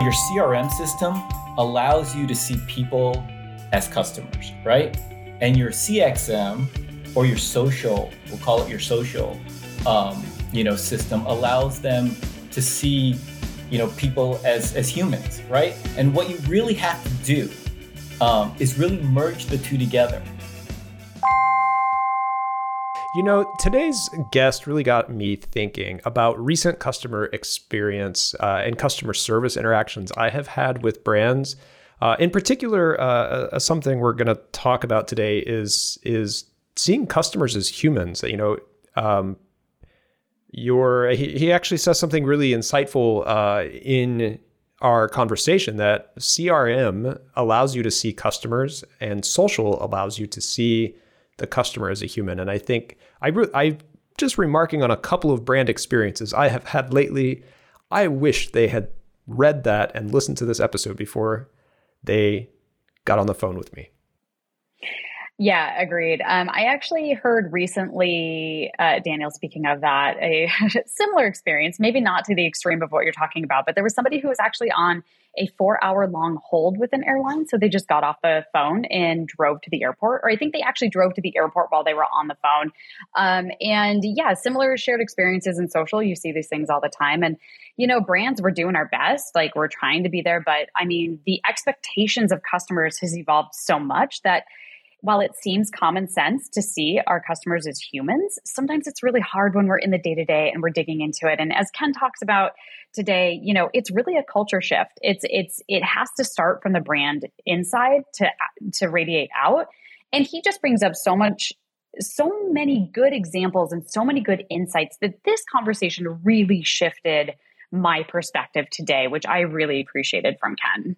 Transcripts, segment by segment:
Your CRM system allows you to see people as customers, right? And your CXM or your social, we'll call it your social, um, you know, system allows them to see, you know, people as as humans, right? And what you really have to do um, is really merge the two together. You know, today's guest really got me thinking about recent customer experience uh, and customer service interactions I have had with brands. Uh, in particular, uh, uh something we're going to talk about today is is seeing customers as humans. You know, um, your he, he actually says something really insightful uh, in our conversation that CRM allows you to see customers and social allows you to see the customer as a human. And I think I re- I just remarking on a couple of brand experiences I have had lately. I wish they had read that and listened to this episode before they got on the phone with me. Yeah, agreed. Um, I actually heard recently, uh, Daniel, speaking of that, a similar experience, maybe not to the extreme of what you're talking about, but there was somebody who was actually on a four hour long hold with an airline. So they just got off the phone and drove to the airport, or I think they actually drove to the airport while they were on the phone. Um, and yeah, similar shared experiences in social. You see these things all the time. And, you know, brands, we're doing our best. Like we're trying to be there. But I mean, the expectations of customers has evolved so much that while it seems common sense to see our customers as humans, sometimes it's really hard when we're in the day to day and we're digging into it. And as Ken talks about today, you know, it's really a culture shift. It's it's it has to start from the brand inside to to radiate out. And he just brings up so much so many good examples and so many good insights that this conversation really shifted my perspective today, which I really appreciated from Ken.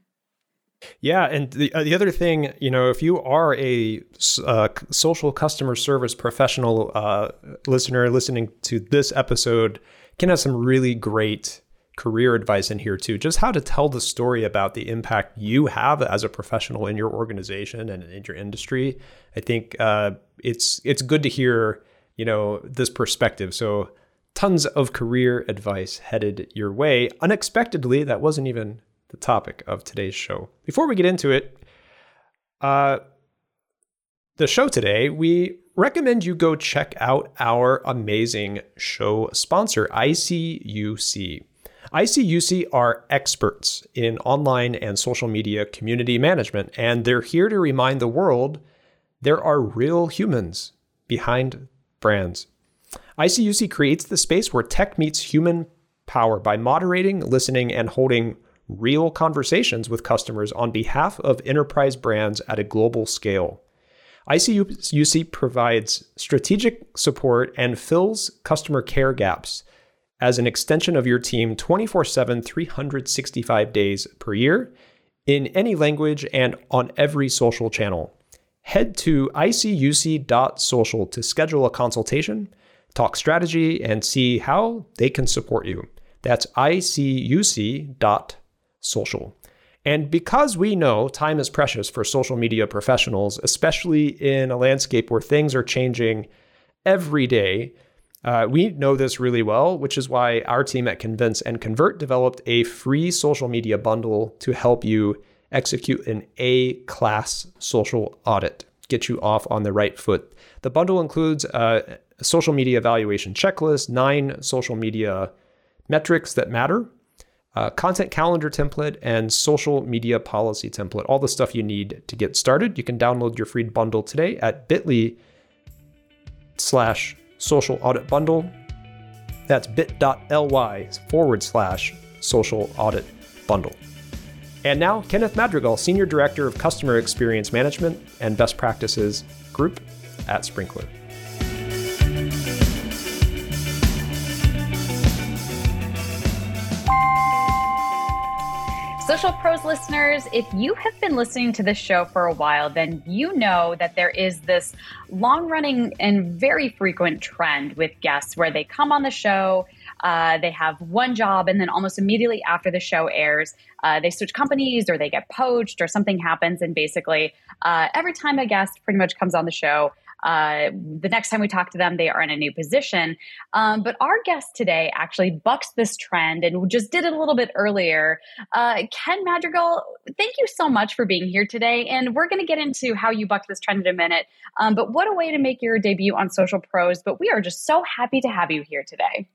Yeah, and the uh, the other thing, you know, if you are a uh, social customer service professional uh, listener listening to this episode, can have some really great career advice in here too. Just how to tell the story about the impact you have as a professional in your organization and in your industry. I think uh, it's it's good to hear, you know, this perspective. So tons of career advice headed your way unexpectedly. That wasn't even the topic of today's show. Before we get into it, uh, the show today, we recommend you go check out our amazing show sponsor, ICUC. ICUC are experts in online and social media community management, and they're here to remind the world there are real humans behind brands. ICUC creates the space where tech meets human power by moderating, listening, and holding real conversations with customers on behalf of enterprise brands at a global scale. ICUC provides strategic support and fills customer care gaps as an extension of your team 24 7, 365 days per year in any language and on every social channel. Head to icuc.social to schedule a consultation, talk strategy, and see how they can support you. That's icuc.social social. And because we know time is precious for social media professionals, especially in a landscape where things are changing every day, uh, we know this really well, which is why our team at Convince and Convert developed a free social media bundle to help you execute an A class social audit, get you off on the right foot. The bundle includes a social media evaluation checklist, nine social media metrics that matter, uh, content calendar template, and social media policy template. All the stuff you need to get started. You can download your free bundle today at bit.ly slash social audit bundle. That's bit.ly forward slash social audit bundle. And now, Kenneth Madrigal, Senior Director of Customer Experience Management and Best Practices Group at Sprinklr. Social Pros listeners, if you have been listening to this show for a while, then you know that there is this long running and very frequent trend with guests where they come on the show, uh, they have one job, and then almost immediately after the show airs, uh, they switch companies or they get poached or something happens. And basically, uh, every time a guest pretty much comes on the show, uh, the next time we talk to them, they are in a new position. Um, but our guest today actually bucks this trend and just did it a little bit earlier. Uh, Ken Madrigal, thank you so much for being here today. And we're going to get into how you bucked this trend in a minute. Um, but what a way to make your debut on Social Pros. But we are just so happy to have you here today.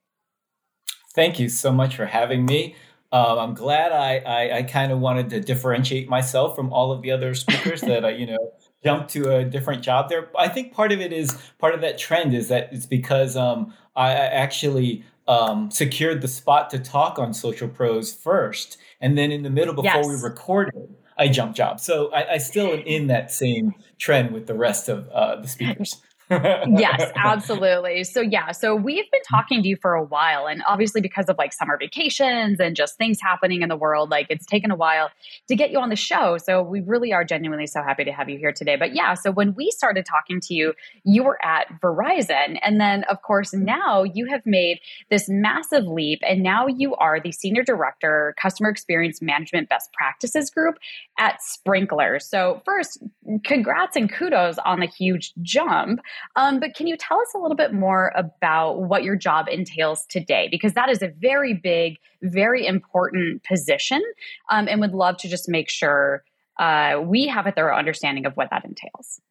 Thank you so much for having me. Um, I'm glad I, I, I kind of wanted to differentiate myself from all of the other speakers that I, you know, jumped to a different job there. I think part of it is part of that trend is that it's because um, I, actually um, secured the spot to talk on Social Pros first, and then in the middle before yes. we recorded, I jumped jobs. So I, I, still am in that same trend with the rest of uh, the speakers yes, absolutely. So yeah, so we've been talking to you for a while and obviously because of like summer vacations and just things happening in the world, like it's taken a while to get you on the show. So we really are genuinely so happy to have you here today. But yeah, so when we started talking to you, you were at Verizon and then of course now you have made this massive leap and now you are the senior director customer experience management best practices group at Sprinklr. So first, congrats and kudos on the huge jump. Um, but can you tell us a little bit more about what your job entails today? Because that is a very big, very important position, um, and would love to just make sure uh, we have a thorough understanding of what that entails.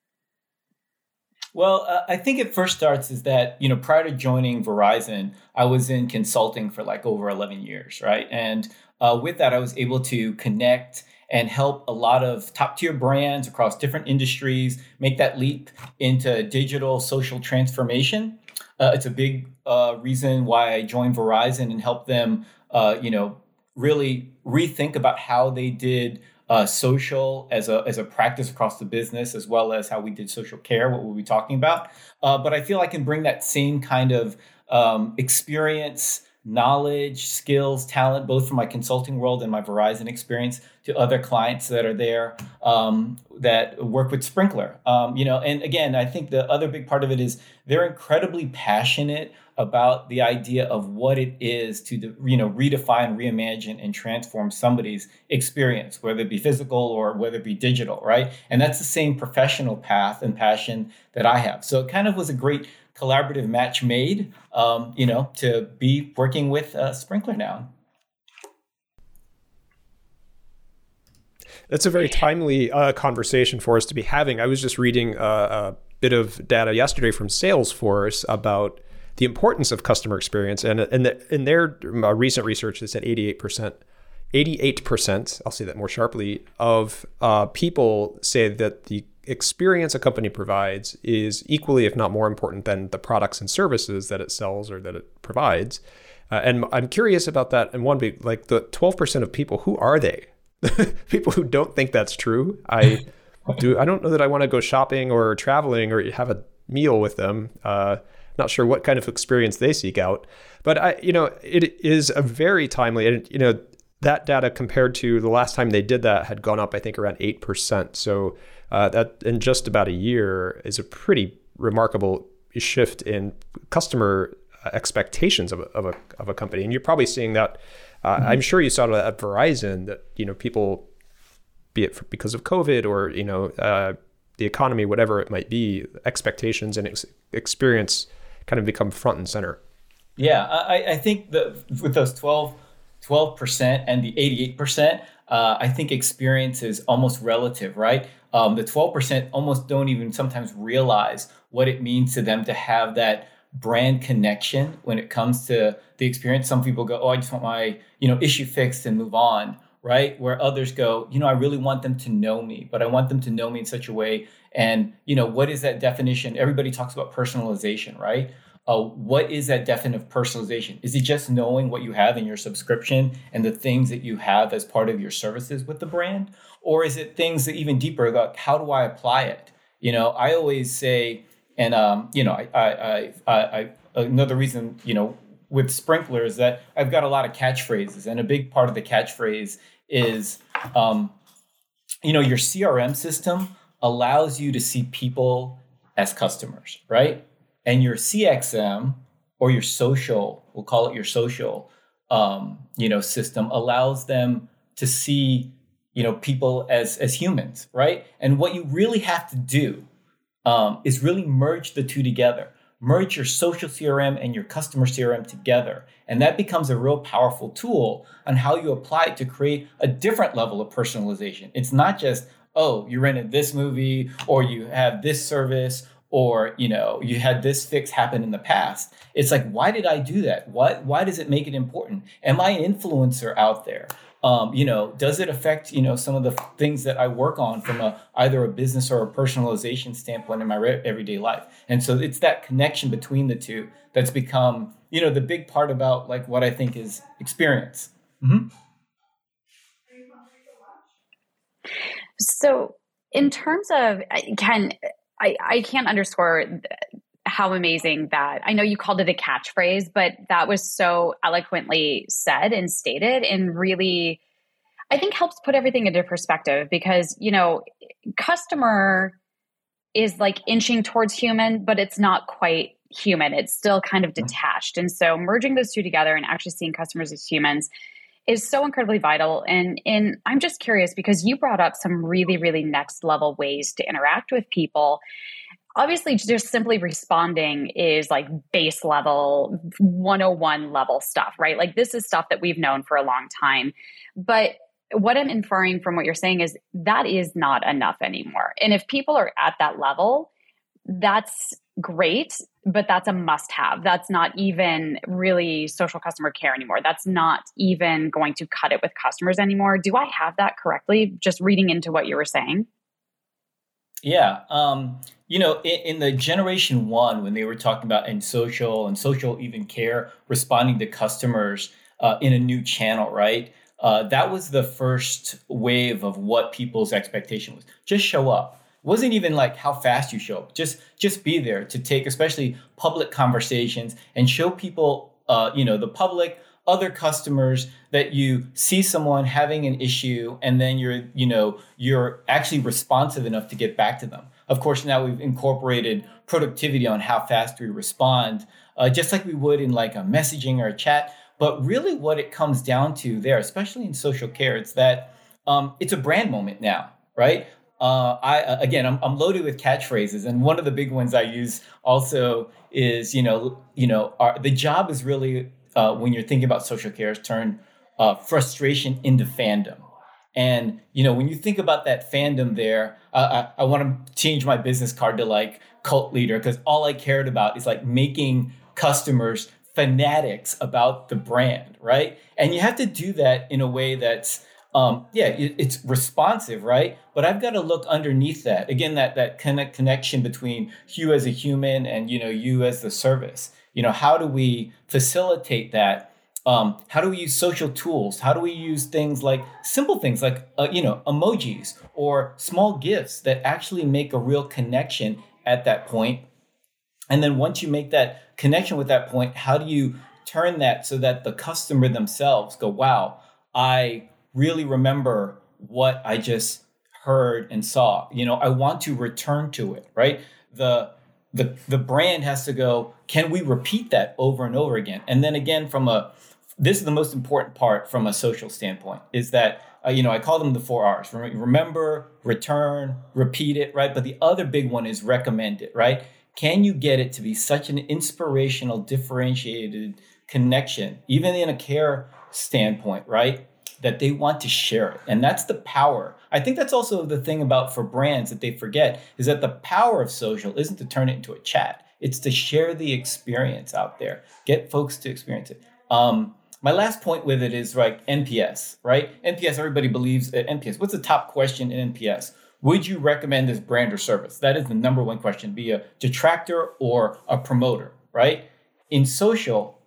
Well, uh, I think it first starts is that, you know, prior to joining Verizon, I was in consulting for like over 11 years, right? And uh, with that, I was able to connect and help a lot of top tier brands across different industries make that leap into digital social transformation. Uh, it's a big uh, reason why I joined Verizon and helped them, uh, you know, really rethink about how they did uh, social as a as a practice across the business, as well as how we did social care. What we'll be talking about, uh, but I feel I can bring that same kind of um, experience knowledge, skills, talent, both from my consulting world and my Verizon experience to other clients that are there um, that work with Sprinklr. Um, you know, and again, I think the other big part of it is they're incredibly passionate about the idea of what it is to you know redefine, reimagine, and transform somebody's experience, whether it be physical or whether it be digital, right? And that's the same professional path and passion that I have. So it kind of was a great collaborative match made, um, you know, to be working with uh, Sprinklr now. That's a very timely uh, conversation for us to be having. I was just reading uh, a bit of data yesterday from Salesforce about the importance of customer experience, and in, the, in their uh, recent research, they said 88 percent 88%, I'll say that more sharply, of uh, people say that the experience a company provides is equally, if not more important than the products and services that it sells or that it provides. Uh, and I'm curious about that. And one, big, like the 12% of people, who are they? people who don't think that's true. I do. I don't know that I want to go shopping or traveling or have a meal with them. Uh, not sure what kind of experience they seek out, but I, you know, it is a very timely and you know that data compared to the last time they did that had gone up, I think, around eight percent. So uh, that in just about a year is a pretty remarkable shift in customer uh, expectations of a, of a, of a company. And you're probably seeing that. Uh, mm-hmm. I'm sure you saw that at Verizon that you know people, be it because of COVID or you know uh, the economy, whatever it might be, expectations and ex- experience kind of become front and center. Yeah, I, I think that with those 12 percent and the 88%, uh, I think experience is almost relative, right? Um, the 12% almost don't even sometimes realize what it means to them to have that brand connection when it comes to the experience. Some people go oh i just want my you know issue fixed and move on right? Where others go you know i really want them to know me but i want them to know me in such a way. And you know what is that definition? Everybody talks about personalization right uh, what is that definition of personalization? Is it just knowing what you have in your subscription and the things that you have as part of your services with the brand? Or is it things that even deeper like how do i apply it? You know i always say and um, you know I, I, I, I another reason you know with Sprinklr is that i've got a lot of catchphrases and a big part of the catchphrase is um, you know your crm system allows you to see people as customers right and your cxm or your social we'll call it your social um, you know system allows them to see you know people as as humans right and what you really have to do um, is really merge the two together merge your social CRM and your customer CRM together. And that becomes a real powerful tool on how you apply it to create a different level of personalization. It's not just, oh, you rented this movie or you have this service or you know you had this fix happen in the past. It's like why did i do that? Why why does it make it important? Am i an influencer out there? Um, you know does it affect you know some of the things that i work on from a either a business or a personalization standpoint in my re- everyday life? And so it's that connection between the two that's become you know the big part about like what i think is experience. Mm-hmm. so in terms of can I, I can't underscore how amazing that I know you called it a catchphrase, but that was so eloquently said and stated and really I think helps put everything into perspective because, you know, customer is like inching towards human, but it's not quite human. It's still kind of mm-hmm. detached. And so merging those two together and actually seeing customers as humans is so incredibly vital. And and I'm just curious because you brought up some really, really next level ways to interact with people. Obviously just simply responding is like base level 101 level stuff right? Like this is stuff that we've known for a long time. But what i'm inferring from what you're saying is that is not enough anymore. And if people are at that level that's great but that's a must have that's not even really social customer care anymore that's not even going to cut it with customers anymore do i have that correctly just reading into what you were saying yeah. Um, you know, in, in, the generation one, when they were talking about in social and social even care, responding to customers uh, in a new channel, right? Uh, that was the first wave of what people's expectation was. Just show up. Wasn't even like how fast you show up. Just just be there to take, especially public conversations, and show people, uh, you know, the public other customers that you see someone having an issue and then you're you know you're actually responsive enough to get back to them. Of course now we've incorporated productivity on how fast we respond uh, just like we would in like a messaging or a chat. But really what it comes down to there especially in social care it's that um, it's a brand moment now right uh, I uh, again, I'm, I'm loaded with catchphrases, and one of the big ones I use also is, you know, you know, our, the job is really uh, when you're thinking about social care is turn uh, frustration into fandom. And you know, when you think about that fandom there, I, I want to change my business card to like cult leader because all I cared about is like making customers fanatics about the brand, right? And you have to do that in a way that's um, yeah, it, it's responsive, right? But I've got to look underneath that again. That that connect connection between you as a human and you know you as the service you know how do we facilitate that um, how do we use social tools how do we use things like simple things like uh, you know emojis or small gifts that actually make a real connection at that point and then once you make that connection with that point how do you turn that so that the customer themselves go wow i really remember what i just heard and saw. You know i want to return to it right? The the the brand has to go can we repeat that over and over again? And then again from a this is the most important part from a social standpoint is that uh, you know i call them the four r's remember return repeat it right? But the other big one is recommend it right? Can you get it to be such an inspirational differentiated connection even in a care standpoint right that they want to share it. And that's the power. I think that's also the thing about for brands that they forget is that the power of social isn't to turn it into a chat. It's to share the experience out there, get folks to experience it. Um, my last point with it is like NPS, right? NPS, everybody believes at NPS. What's the top question in NPS? Would you recommend this brand or service? That is the number one question, be a detractor or a promoter, right? In social,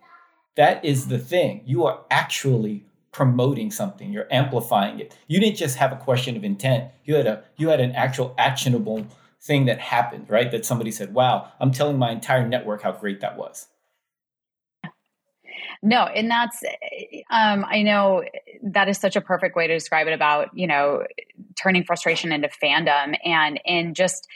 that is the thing. You are actually promoting something you're amplifying it. You didn't just have a question of intent. You had a you had an actual actionable thing that happened right? That somebody said wow i'm telling my entire network how great that was. No and that's um, i know that is such a perfect way to describe it about you know turning frustration into fandom and and just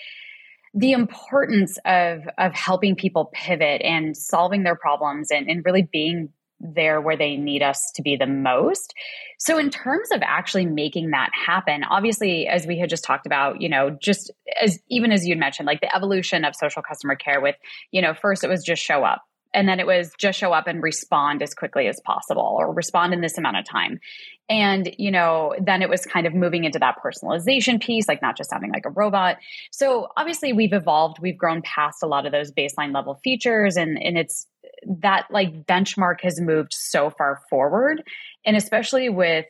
the importance of of helping people pivot and solving their problems and, and really being there where they need us to be the most. So, in terms of actually making that happen, obviously, as we had just talked about, you know, just as even as you'd mentioned, like the evolution of social customer care with, you know, first it was just show up. And then it was just show up and respond as quickly as possible or respond in this amount of time. And, you know, then it was kind of moving into that personalization piece, like not just sounding like a robot. So obviously we've evolved, we've grown past a lot of those baseline level features and, and it's that like benchmark has moved so far forward. And especially with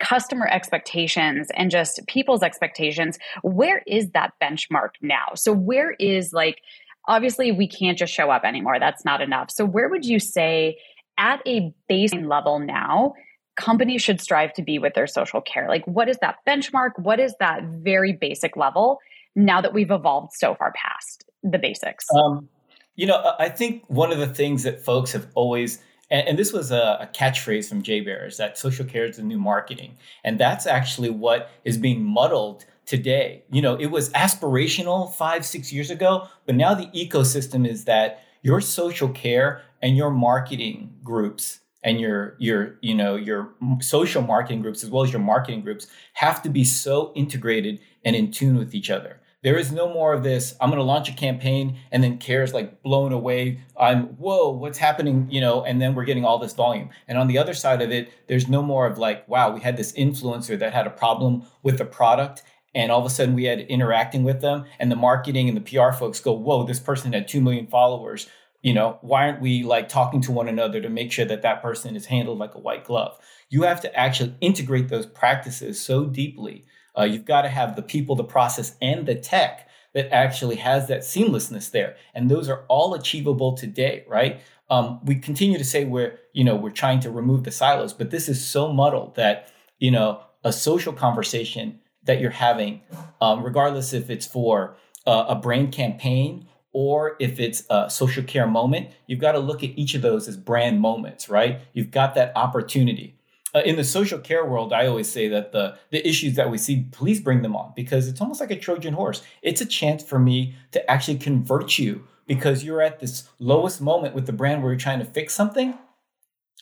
customer expectations and just people's expectations, where is that benchmark now? So where is like, obviously we can't just show up anymore. That's not enough. So where would you say at a baseline level now, companies should strive to be with their social care? Like what is that benchmark? What is that very basic level now that we've evolved so far past the basics? Um, you know, I think one of the things that folks have always and, this was a, a, catchphrase from Jay Baer is that social care is the new marketing. And that's actually what is being muddled today. You know, it was aspirational five, six years ago, but now the ecosystem is that your social care and your marketing groups and your your you know your social marketing groups as well as your marketing groups have to be so integrated and in tune with each other there is no more of this. I'm going to launch a campaign and then cares like blown away. I'm whoa, what's happening? You know, and then we're getting all this volume. And on the other side of it, there's no more of like, wow, we had this influencer that had a problem with the product. And all of a sudden we had interacting with them and the marketing and the PR folks go, whoa, this person had 2 million followers. You know, why aren't we like talking to one another to make sure that that person is handled like a white glove? You have to actually integrate those practices so deeply uh, you've got to have the people, the process, and the tech that actually has that seamlessness there. And those are all achievable today, right? Um, we continue to say we're, you know, we're trying to remove the silos, but this is so muddled that, you know, a social conversation that you're having, um, regardless if it's for uh, a brand campaign or if it's a social care moment, you've got to look at each of those as brand moments, right? You've got that opportunity uh, in the social care world, I always say that the the issues that we see, please bring them on because it's almost like a Trojan horse. It's a chance for me to actually convert you because you're at this lowest moment with the brand where you're trying to fix something,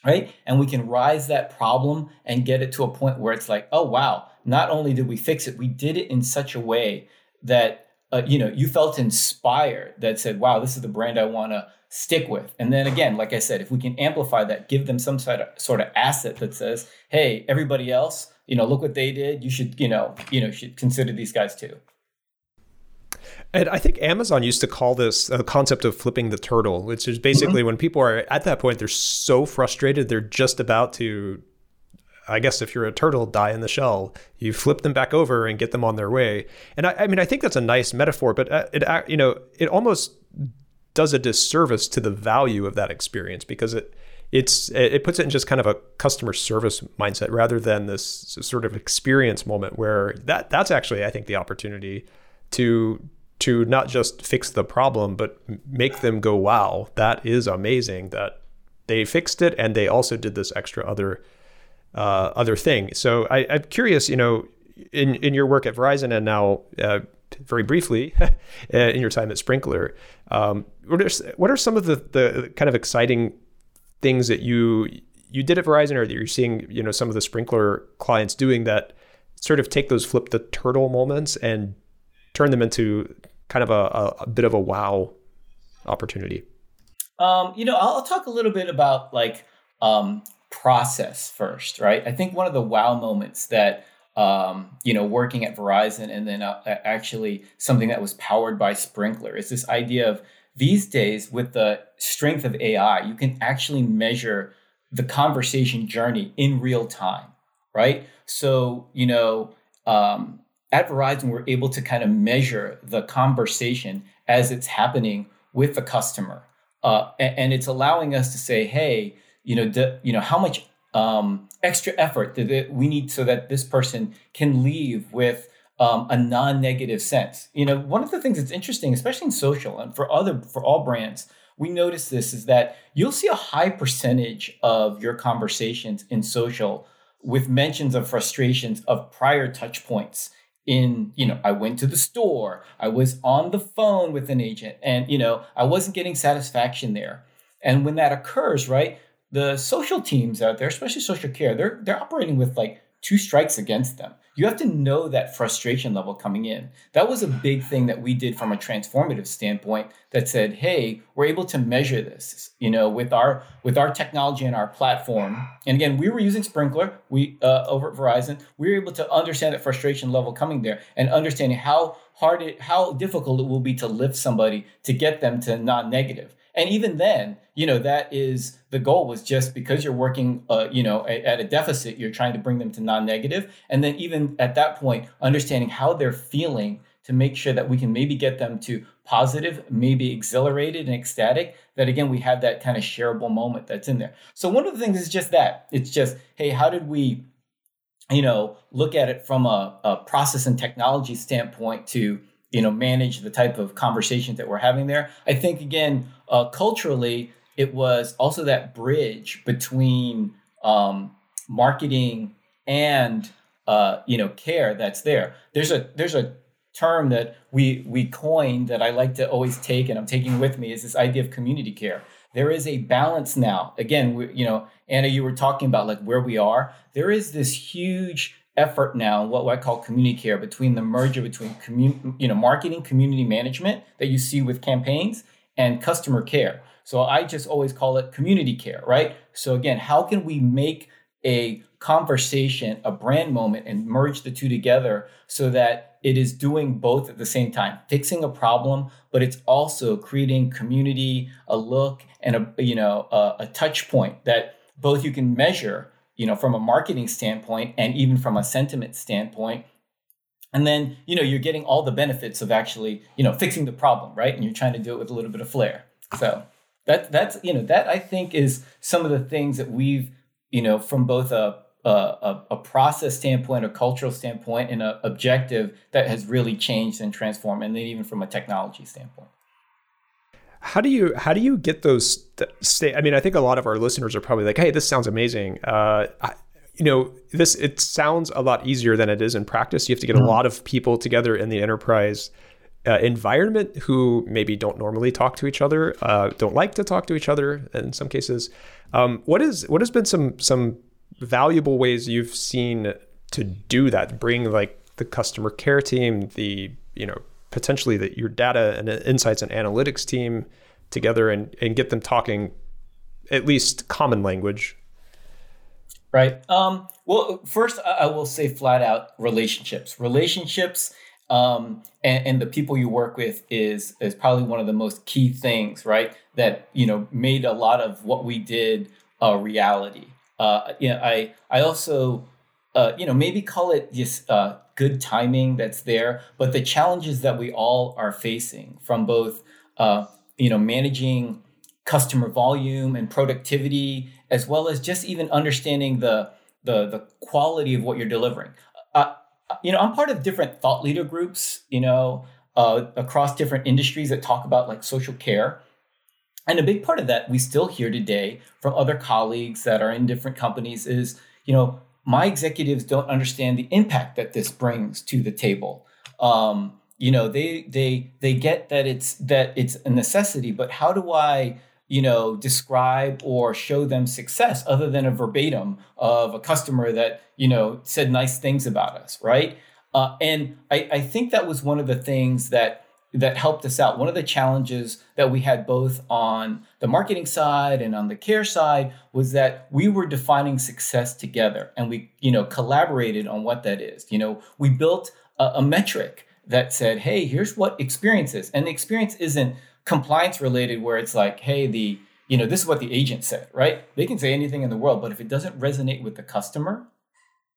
right? And we can rise that problem and get it to a point where it's like, oh wow, not only did we fix it, we did it in such a way that uh, you know you felt inspired. That said, wow, this is the brand I want to stick with. And then again, like I said, if we can amplify that, give them some sort of, sort of asset that says, "Hey, everybody else, you know, look what they did. You should, you know, you know, should consider these guys too." And I think Amazon used to call this a concept of flipping the turtle, which is basically mm-hmm. when people are at that point, they're so frustrated, they're just about to, I guess, if you're a turtle, die in the shell. You flip them back over and get them on their way. And I, I mean, I think that's a nice metaphor, but uh, it, you know, it almost does a disservice to the value of that experience because it it's it puts it in just kind of a customer service mindset rather than this sort of experience moment where that that's actually I think the opportunity to to not just fix the problem but make them go wow that is amazing that they fixed it and they also did this extra other uh, other thing. So I, am curious you know in in your work at Verizon and now uh, very briefly in your time at Sprinklr. Um, what, are, what are some of the, the kind of exciting things that you you did at Verizon or that you're seeing you know some of the Sprinklr clients doing that sort of take those flip the turtle moments and turn them into kind of a, a, a bit of a wow opportunity? Um, you know, I'll talk a little bit about like um, process first, right? I think one of the wow moments that um, you know, working at Verizon and then uh, actually something that was powered by Sprinklr. It's this idea of these days with the strength of AI, you can actually measure the conversation journey in real time, right? So, you know, um, at Verizon, we're able to kind of measure the conversation as it's happening with the customer. Uh, and, and, it's allowing us to say, hey, you know, the, you know, how much um, extra effort that we need so that this person can leave with um, a non-negative sense. You know, one of the things that's interesting, especially in social and for other for all brands, we notice this is that you'll see a high percentage of your conversations in social with mentions of frustrations of prior touch points in you know i went to the store i was on the phone with an agent and you know i wasn't getting satisfaction there and when that occurs right the social teams out there, especially social care, they're they're operating with like two strikes against them. You have to know that frustration level coming in. That was a big thing that we did from a transformative standpoint that said, "Hey, we're able to measure this, you know, with our with our technology and our platform." And again, we were using Sprinklr, we uh, over at Verizon. We were able to understand that frustration level coming there and understanding how hard it how difficult it will be to lift somebody to get them to non-negative. And even then, you know, that is the goal was just because you're working, uh, you know, at, at a deficit, you're trying to bring them to non-negative. And then even at that point, understanding how they're feeling to make sure that we can maybe get them to positive, maybe exhilarated and ecstatic, that again, we have that kind of shareable moment that's in there. So one of the things is just that. It's just, hey, how did we, you know, look at it from a, a process and technology standpoint to, you know, manage the type of conversations that we're having there? I think again, uh, culturally, it was also that bridge between um, marketing and uh, you know care that's there. There's a there's a term that we we coined that I like to always take and I'm taking with me is this idea of community care. There is a balance now. Again, we, you know, Anna, you were talking about like where we are. There is this huge effort now, what I call community care, between the merger between commun- you know marketing, community management that you see with campaigns, and customer care. So I just always call it community care, right? So again, how can we make a conversation, a brand moment, and merge the two together so that it is doing both at the same time, fixing a problem, but it's also creating community, a look, and a you know a, a touch point that both you can measure, you know, from a marketing standpoint and even from a sentiment standpoint. And then you know you're getting all the benefits of actually you know fixing the problem, right? And you're trying to do it with a little bit of flair. So that that's you know that I think is some of the things that we've you know from both a a, a process standpoint, a cultural standpoint, and an objective that has really changed and transformed, and then even from a technology standpoint. How do you how do you get those stay? I mean, I think a lot of our listeners are probably like, "Hey, this sounds amazing." Uh, I, you know, this it sounds a lot easier than it is in practice. You have to get mm-hmm. a lot of people together in the enterprise uh, environment who maybe don't normally talk to each other, uh, don't like to talk to each other in some cases. Um, what is what has been some some valuable ways you've seen to do that? Bring like the customer care team, the you know potentially that your data and insights and analytics team together and and get them talking at least common language. Right. Um, well, first I will say flat out relationships. Relationships um, and, and, the people you work with is is probably one of the most key things, right? That you know made a lot of what we did a reality. Uh, you know, I I also uh, you know maybe call it just uh, good timing that's there, but the challenges that we all are facing from both uh, you know managing customer volume and productivity, as well as just even understanding the the the quality of what you're delivering. Uh, you know, I'm part of different thought leader groups, you know, uh, across different industries that talk about like social care. And a big part of that we still hear today from other colleagues that are in different companies is, you know, my executives don't understand the impact that this brings to the table. Um, you know, they they they get that it's that it's a necessity, but how do I you know, describe or show them success other than a verbatim of a customer that, you know, said nice things about us, right? Uh, and I, I think that was one of the things that that helped us out. One of the challenges that we had both on the marketing side and on the care side was that we were defining success together and we, you know, collaborated on what that is. You know, we built a, a metric that said, hey, here's what experience is. And the experience isn't compliance related where it's like, hey, the you know, this is what the agent said, right? They can say anything in the world, but if it doesn't resonate with the customer,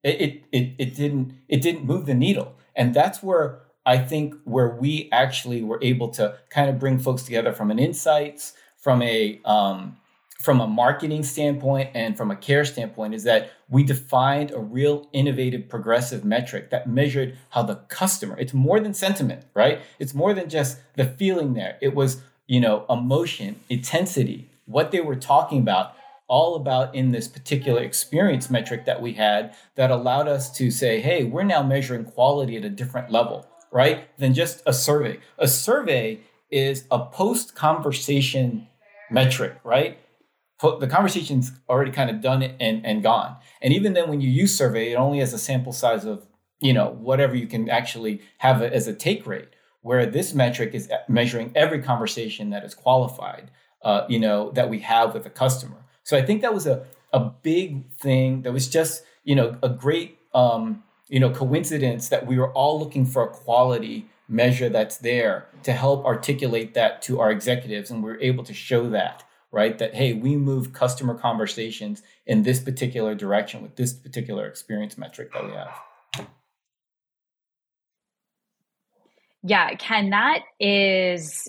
it it it, it didn't it didn't move the needle. And that's where I think where we actually were able to kind of bring folks together from an insights, from a um, from a marketing standpoint and from a care standpoint is that we defined a real innovative progressive metric that measured how the customer it's more than sentiment right? It's more than just the feeling there. It was you know emotion intensity what they were talking about all about in this particular experience metric that we had that allowed us to say hey we're now measuring quality at a different level right than just a survey a survey is a post conversation metric right the conversation's already kind of done and, and gone. And even then, when you use survey, it only has a sample size of you know whatever you can actually have as a take rate. Where this metric is measuring every conversation that is qualified, uh, you know, that we have with a customer. So I think that was a a big thing. That was just you know a great um, you know coincidence that we were all looking for a quality measure that's there to help articulate that to our executives, and we we're able to show that right? That, hey, we move customer conversations in this particular direction with this particular experience metric that we have. Yeah, Ken, that is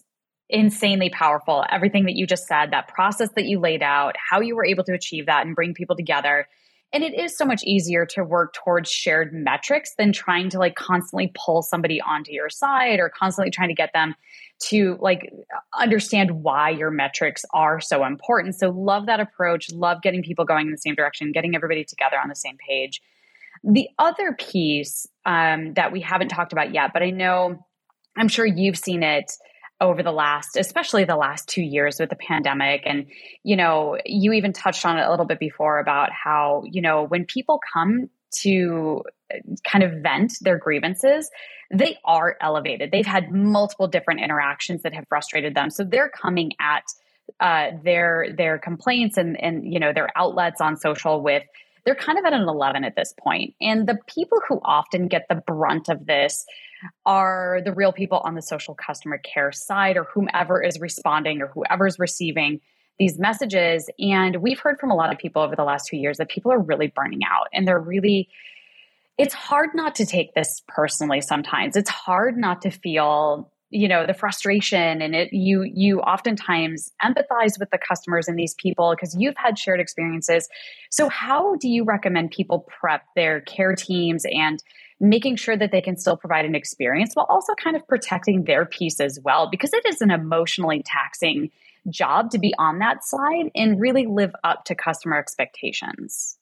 insanely powerful. Everything that you just said, that process that you laid out, how you were able to achieve that and bring people together. And it is so much easier to work towards shared metrics than trying to like constantly pull somebody onto your side or constantly trying to get them to like understand why your metrics are so important. So love that approach, love getting people going in the same direction, getting everybody together on the same page. The other piece um, that we haven't talked about yet, but I know I'm sure you've seen it over the last especially the last 2 years with the pandemic and you know you even touched on it a little bit before about how you know when people come to kind of vent their grievances, they are elevated. They've had multiple different interactions that have frustrated them. So they're coming at uh, their their complaints and and you know their outlets on social with they're kind of at an 11 at this point. And the people who often get the brunt of this are the real people on the social customer care side or whomever is responding or whoever's receiving these messages. And we've heard from a lot of people over the last two years that people are really burning out and they're really, it's hard not to take this personally sometimes. It's hard not to feel you know the frustration and it you you oftentimes empathize with the customers and these people because you've had shared experiences so how do you recommend people prep their care teams and making sure that they can still provide an experience while also kind of protecting their peace as well because it is an emotionally taxing job to be on that side and really live up to customer expectations?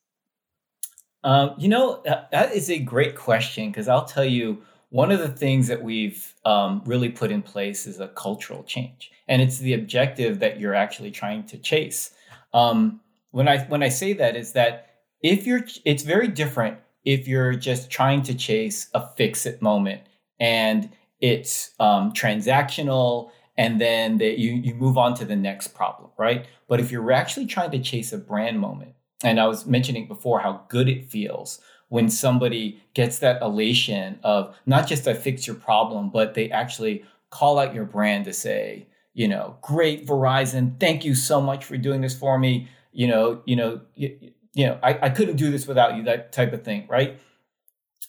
Um, you know, that is a great question because I'll tell you one of the things that we've um, really put in place is a cultural change, and it's the objective that you're actually trying to chase. Um, when I when I say that is that if you're, it's very different if you're just trying to chase a fix it moment and it's um, transactional and then you you move on to the next problem, right? But if you're actually trying to chase a brand moment, and I was mentioning before how good it feels when somebody gets that elation of not just I fix your problem, but they actually call out your brand to say, you know, great Verizon, thank you so much for doing this for me. You know, you know, you, you know, I, I couldn't do this without you, that type of thing, right?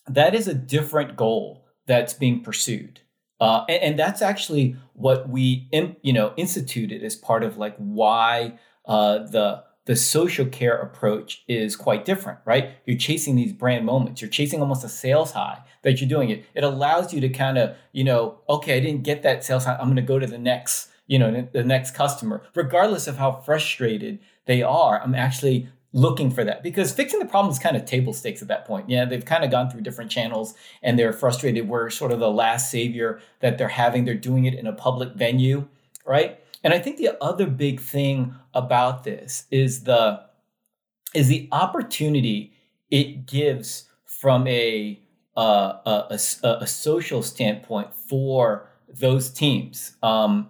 That is a different goal that's being pursued. Uh, and, and, that's actually what we, in, you know, instituted as part of like why uh, the the social care approach is quite different, right? You're chasing these brand moments. You're chasing almost a sales high that you're doing it. It allows you to kind of, you know, okay, I didn't get that sales high. I'm going to go to the next, you know, the next customer, regardless of how frustrated they are. I'm actually looking for that because fixing the problem is kind of table stakes at that point. Yeah, they've kind of gone through different channels and they're frustrated. We're sort of the last savior that they're having. They're doing it in a public venue, right? And I think the other big thing about this is the is the opportunity it gives from a uh, a, a, a, social standpoint for those teams. Um,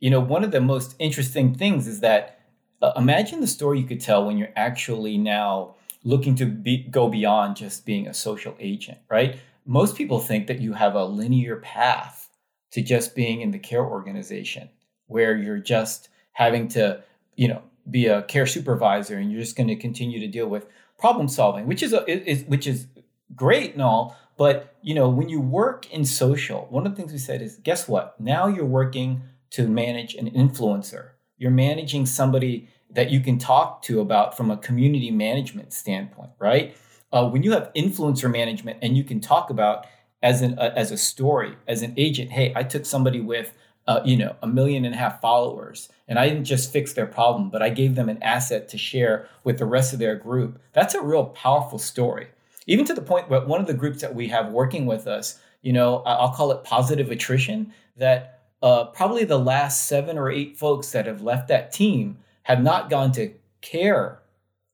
you know, one of the most interesting things is that uh, imagine the story you could tell when you're actually now looking to be, go beyond just being a social agent, right? Most people think that you have a linear path to just being in the care organization where you're just having to, you know, be a care supervisor and you're just going to continue to deal with problem solving, which is, a, is which is great and all. But you know, when you work in social, one of the things we said is, guess what? Now you're working to manage an influencer you're managing somebody that you can talk to about from a community management standpoint, right? Uh, when you have influencer management and you can talk about as an uh, as a story as an agent, hey, I took somebody with uh, you know a million and a half followers, and I didn't just fix their problem, but I gave them an asset to share with the rest of their group. That's a real powerful story. Even to the point where one of the groups that we have working with us, you know, I'll call it positive attrition, that uh, probably the last seven or eight folks that have left that team have not gone to care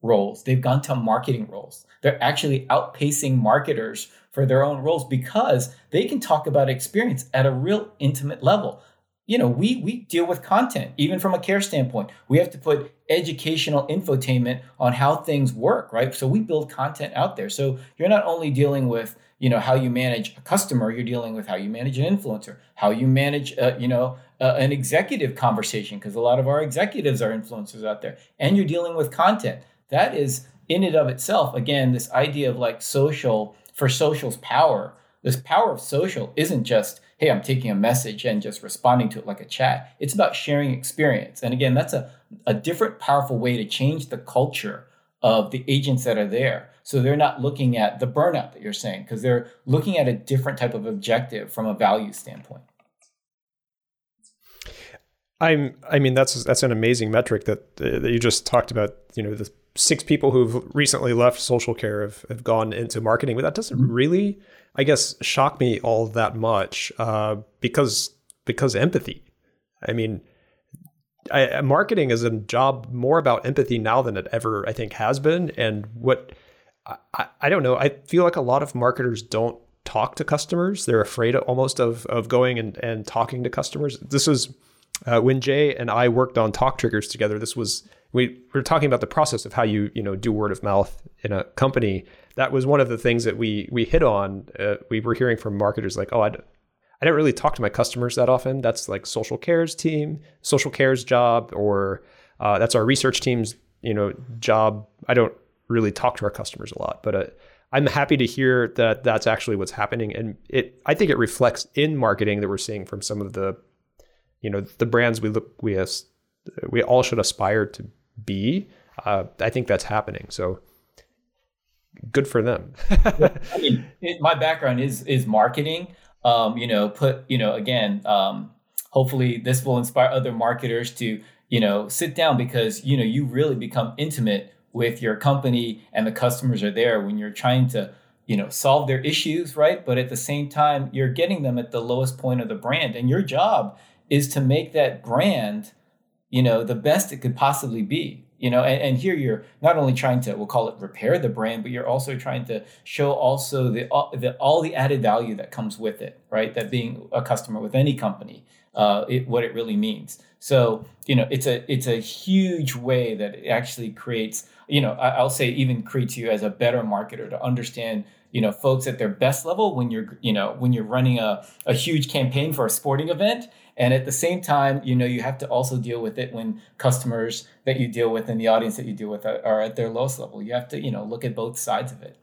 roles, they've gone to marketing roles. They're actually outpacing marketers for their own roles because they can talk about experience at a real intimate level. You know, we we deal with content even from a care standpoint. We have to put educational infotainment on how things work, right? So we build content out there. So you're not only dealing with you know how you manage a customer you're dealing with how you manage an influencer how you manage uh, you know uh, an executive conversation because a lot of our executives are influencers out there and you're dealing with content that is in and of itself again this idea of like social for social's power this power of social isn't just hey i'm taking a message and just responding to it like a chat it's about sharing experience and again that's a, a different powerful way to change the culture of the agents that are there so they're not looking at the burnout that you're saying because they're looking at a different type of objective from a value standpoint. I'm. I mean, that's that's an amazing metric that that you just talked about. You know, the six people who've recently left social care have, have gone into marketing, but that doesn't mm-hmm. really, I guess, shock me all that much uh, because because empathy. I mean, I, marketing is a job more about empathy now than it ever I think has been, and what I, I don't know. I feel like a lot of marketers don't talk to customers. They're afraid almost of of going and, and talking to customers. This was uh, when Jay and I worked on Talk Triggers together. This was we, we were talking about the process of how you you know do word of mouth in a company. That was one of the things that we we hit on. Uh, we were hearing from marketers like, oh, I, I don't really talk to my customers that often. That's like social care's team, social care's job, or uh, that's our research team's you know job. I don't really talk to our customers a lot. But uh, I'm happy to hear that that's actually what's happening, and it I think it reflects in marketing that we're seeing from some of the, you know, the brands we look we as we all should aspire to be. Uh, I think that's happening. So good for them. I mean, it, my background is is marketing. Um, you know, put you know again. Um, hopefully, this will inspire other marketers to you know sit down because you know you really become intimate with your company and the customers are there when you're trying to you know solve their issues right but at the same time you're getting them at the lowest point of the brand and your job is to make that brand you know the best it could possibly be you know and, and here you're not only trying to we'll call it repair the brand but you're also trying to show also the, the all the added value that comes with it right that being a customer with any company uh, it, what it really means so you know it's a it's a huge way that it actually creates you know, I, will say even creates you as a better marketer to understand, you know, folks at their best level when you're, you know, when you're running a, a huge campaign for a sporting event. And at the same time, you know, you have to also deal with it when customers that you deal with and the audience that you deal with are, are at their lowest level. You have to, you know, look at both sides of it.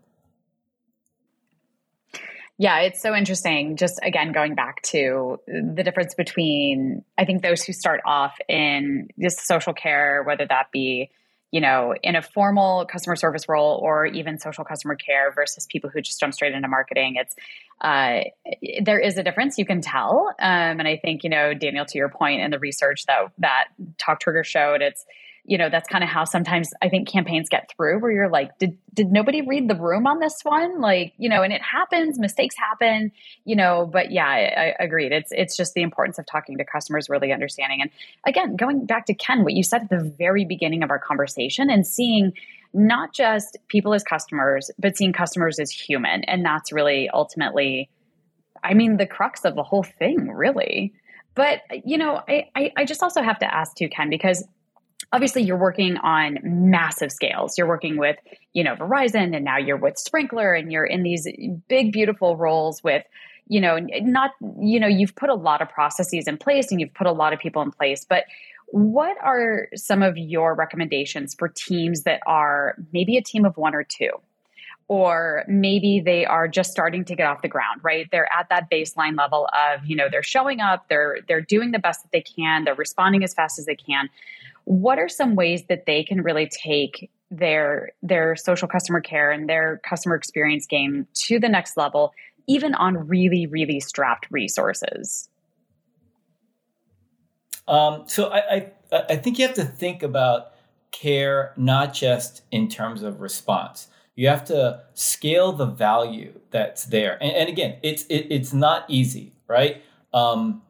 Yeah, it's so interesting. Just again, going back to the difference between, I think, those who start off in just social care, whether that be you know, in a formal customer service role or even social customer care versus people who just jump straight into marketing. It's uh, there is a difference you can tell, um, and I think you know, Daniel, to your point in the research that that Talk Trigger showed, it's you know that's kind of how sometimes i think campaigns get through where you're like did did nobody read the room on this one? Like you know and it happens mistakes happen you know but yeah I, I agreed. It's it's just the importance of talking to customers really understanding. And again going back to ken what you said at the very beginning of our conversation and seeing not just people as customers but seeing customers as human. And that's really ultimately i mean the crux of the whole thing really. But you know I, I, I just also have to ask too ken because obviously you're working on massive scales. You're working with, you know, Verizon and now you're with Sprinklr and you're in these big, beautiful roles with, you know, not, you know, you've put a lot of processes in place and you've put a lot of people in place, but what are some of your recommendations for teams that are maybe a team of one or two? or maybe they are just starting to get off the ground right they're at that baseline level of you know they're showing up they're they're doing the best that they can they're responding as fast as they can what are some ways that they can really take their their social customer care and their customer experience game to the next level even on really really strapped resources? Um, so I, I i think you have to think about care not just in terms of response. You have to scale the value that's there. And, and again it's it, it's not easy right? Um,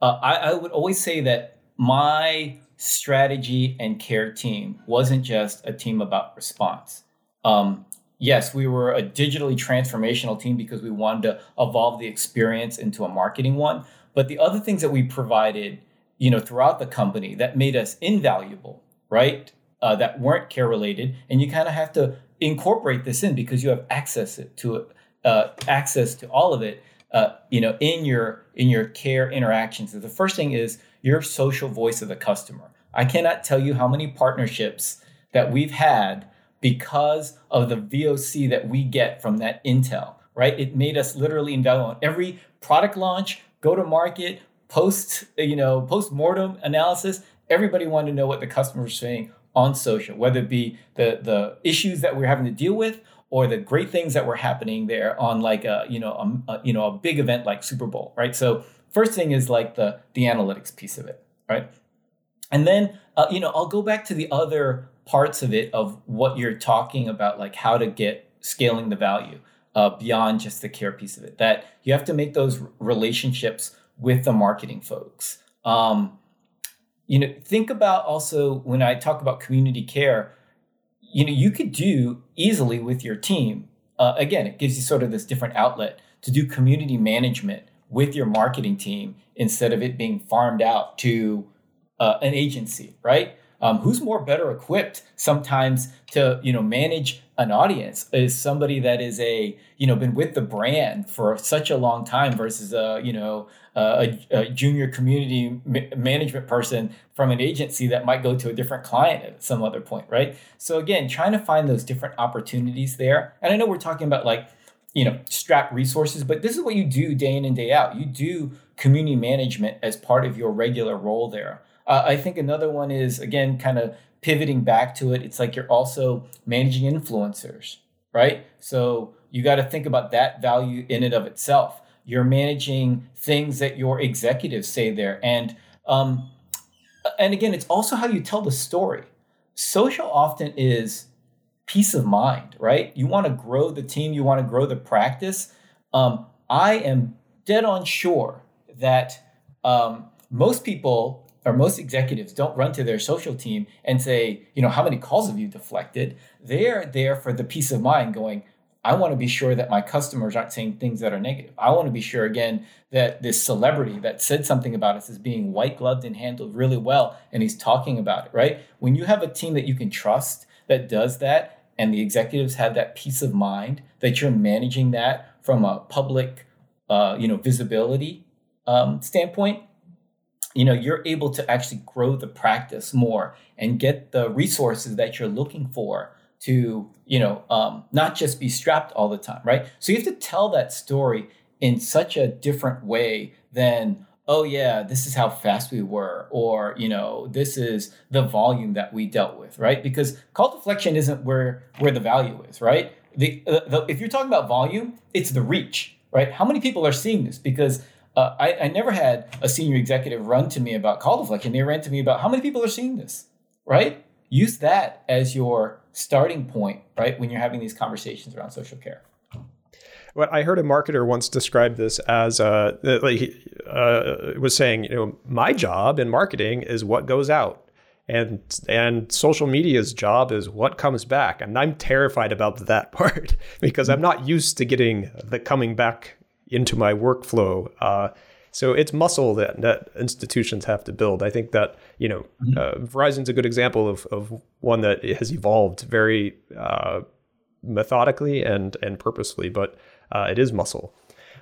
uh, I, I would always say that my strategy and care team wasn't just a team about response. Um, yes, we were a digitally transformational team because we wanted to evolve the experience into a marketing one. But the other things that we provided, you know, throughout the company that made us invaluable, right? Uh, that weren't care related, and you kind of have to incorporate this in because you have access to uh, access to all of it, uh, you know, in your in your care interactions. The first thing is your social voice of the customer. I cannot tell you how many partnerships that we've had because of the VOC that we get from that intel, right? It made us literally invaluable every product launch, go to market, post, you know, post mortem analysis. Everybody wanted to know what the customer was saying on social, whether it be the the issues that we're having to deal with or the great things that were happening there on like a you know a, a you know a big event like Super Bowl, right? So first thing is like the the analytics piece of it, right? And then uh, you know I'll go back to the other parts of it of what you're talking about, like how to get scaling the value uh, beyond just the care piece of it. That you have to make those relationships with the marketing folks. Um, you know, think about also when I talk about community care, you know, you could do easily with your team. Uh, again, it gives you sort of this different outlet to do community management with your marketing team instead of it being farmed out to uh, an agency, right? Um, who's more better equipped sometimes to you know manage an audience? Is somebody that is a you know been with the brand for such a long time versus a you know a, a junior community ma- management person from an agency that might go to a different client at some other point right? So again trying to find those different opportunities there. And i know we're talking about like you know strap resources but this is what you do day in and day out. You do community management as part of your regular role there. Uh, i think another one is again kind of pivoting back to it it's like you're also managing influencers right? So you got to think about that value in and of itself. You're managing things that your executives say there and um, and again it's also how you tell the story. Social often is peace of mind, right? You want to grow the team, you want to grow the practice. Um, I am dead on sure that um, most people or most executives don't run to their social team and say, you know, how many calls have you deflected? They're there for the peace of mind going, I want to be sure that my customers aren't saying things that are negative. I want to be sure, again, that this celebrity that said something about us is being white gloved and handled really well, and he's talking about it, right? When you have a team that you can trust that does that, and the executives have that peace of mind that you're managing that from a public, uh, you know, visibility um, standpoint, you know, you're able to actually grow the practice more and get the resources that you're looking for to, you know, um, not just be strapped all the time, right? So you have to tell that story in such a different way than oh yeah this is how fast we were or you know this is the volume that we dealt with right? Because call deflection isn't where where the value is right? The, uh, the if you're talking about volume it's the reach right? How many people are seeing this? Because uh, I, I never had a senior executive run to me about call deflection. They ran to me about how many people are seeing this right? Use that as your starting point right when you're having these conversations around social care what I heard a marketer once describe this as uh, like uh, was saying, you know, my job in marketing is what goes out, and and social media's job is what comes back, and I'm terrified about that part because I'm not used to getting the coming back into my workflow. Uh, so it's muscle that, that institutions have to build. I think that you know, mm-hmm. uh, Verizon's a good example of of one that has evolved very uh, methodically and and purposefully, but uh, it is muscle.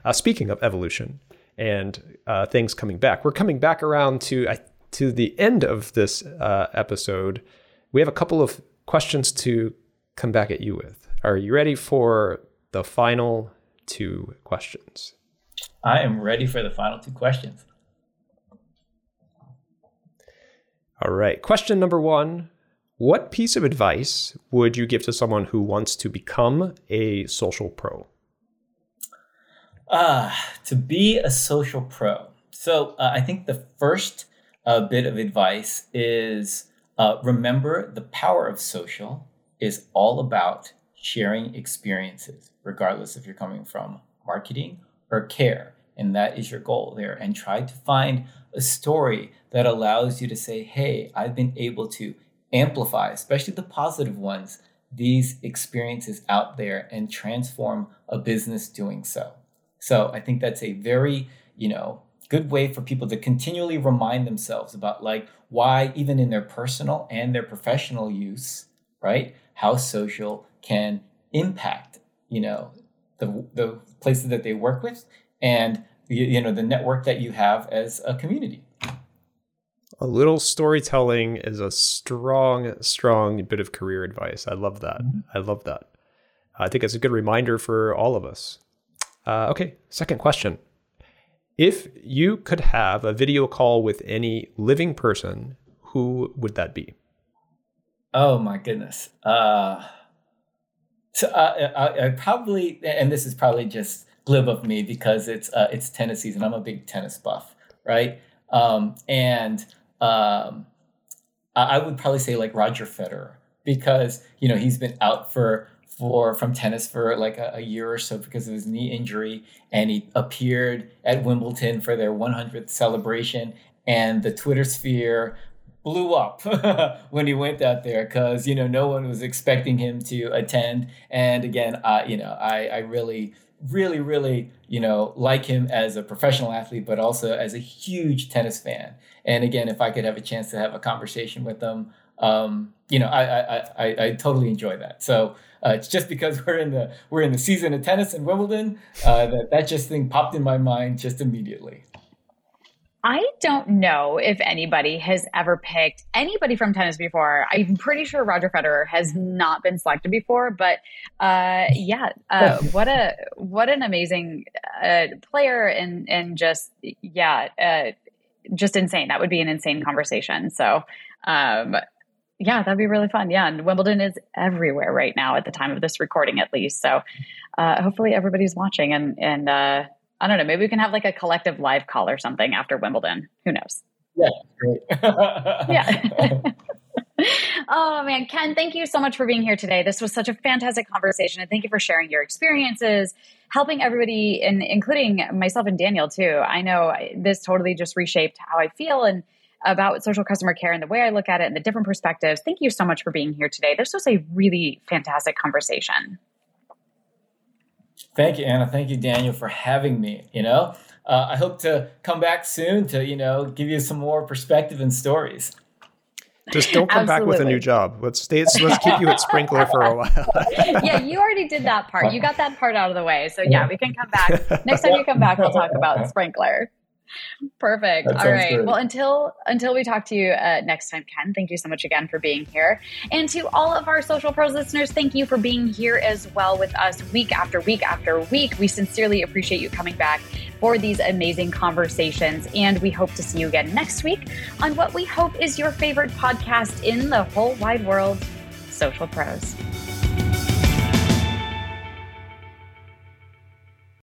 Uh, speaking of evolution and uh, things coming back, we're coming back around to to the end of this uh, episode. We have a couple of questions to come back at you with. Are you ready for the final two questions? I am ready for the final two questions. All right. Question number one What piece of advice would you give to someone who wants to become a social pro? Uh, to be a social pro. So uh, I think the first uh, bit of advice is uh, remember the power of social is all about sharing experiences, regardless if you're coming from marketing or care. And that is your goal there. And try to find a story that allows you to say, hey, I've been able to amplify, especially the positive ones, these experiences out there and transform a business doing so. So I think that's a very, you know, good way for people to continually remind themselves about like why even in their personal and their professional use, right? How social can impact, you know, the the places that they work with and you, you know the network that you have as a community a little storytelling is a strong, strong bit of career advice. I love that. Mm-hmm. I love that. I think it's a good reminder for all of us. Uh, okay, second question. If you could have a video call with any living person, who would that be? Oh my goodness. Uh, so uh, I, I, probably, and this is probably just glib of me because it's uh, it's tennis season. I'm a big tennis buff, right? Um, and um, I would probably say like Roger Federer because you know he's been out for for from tennis for like a, a, year or so because of his knee injury, and he appeared at Wimbledon for their 100th celebration, and the Twitter sphere blew up when he went out there because you know no one was expecting him to attend, and again, uh, you know I I really really, really, you know, like him as a professional athlete, but also as a huge tennis fan. And again, if I could have a chance to have a conversation with them, um, you know, I, I, I, I, totally enjoy that. So uh, it's just because we're in the we're in the season of tennis in Wimbledon uh, that that just thing popped in my mind just immediately. I don't know if anybody has ever picked anybody from tennis before. I'm pretty sure Roger Federer has not been selected before, but uh, yeah, uh, what a what an amazing uh, player and and just yeah, uh, just insane. That would be an insane conversation. So. Um, yeah, that'd be really fun. Yeah, and Wimbledon is everywhere right now at the time of this recording, at least. So, uh, hopefully, everybody's watching and and uh, I don't know. Maybe we can have like a collective live call or something after Wimbledon. Who knows? Yeah, great. yeah. oh man, Ken, thank you so much for being here today. This was such a fantastic conversation, and thank you for sharing your experiences, helping everybody, and including myself and Daniel too. I know this totally just reshaped how I feel and about social customer care and the way I look at it and the different perspectives. Thank you so much for being here today. This was a really fantastic conversation. Thank you, Anna. Thank you, Daniel, for having me. You know, uh, I hope to come back soon to you know give you some more perspective and stories. Just don't come back with a new job. Let's stay. Let's keep you at Sprinklr for a while. yeah, you already did that part. You got that part out of the way. So yeah, we can come back next time you come back. We'll talk about Sprinklr. Perfect. All right. Good. Well, until until we talk to you uh, next time, Ken. Thank you so much again for being here, and to all of our Social Pros listeners, thank you for being here as well with us week after week after week. We sincerely appreciate you coming back for these amazing conversations, and we hope to see you again next week on what we hope is your favorite podcast in the whole wide world, Social Pros.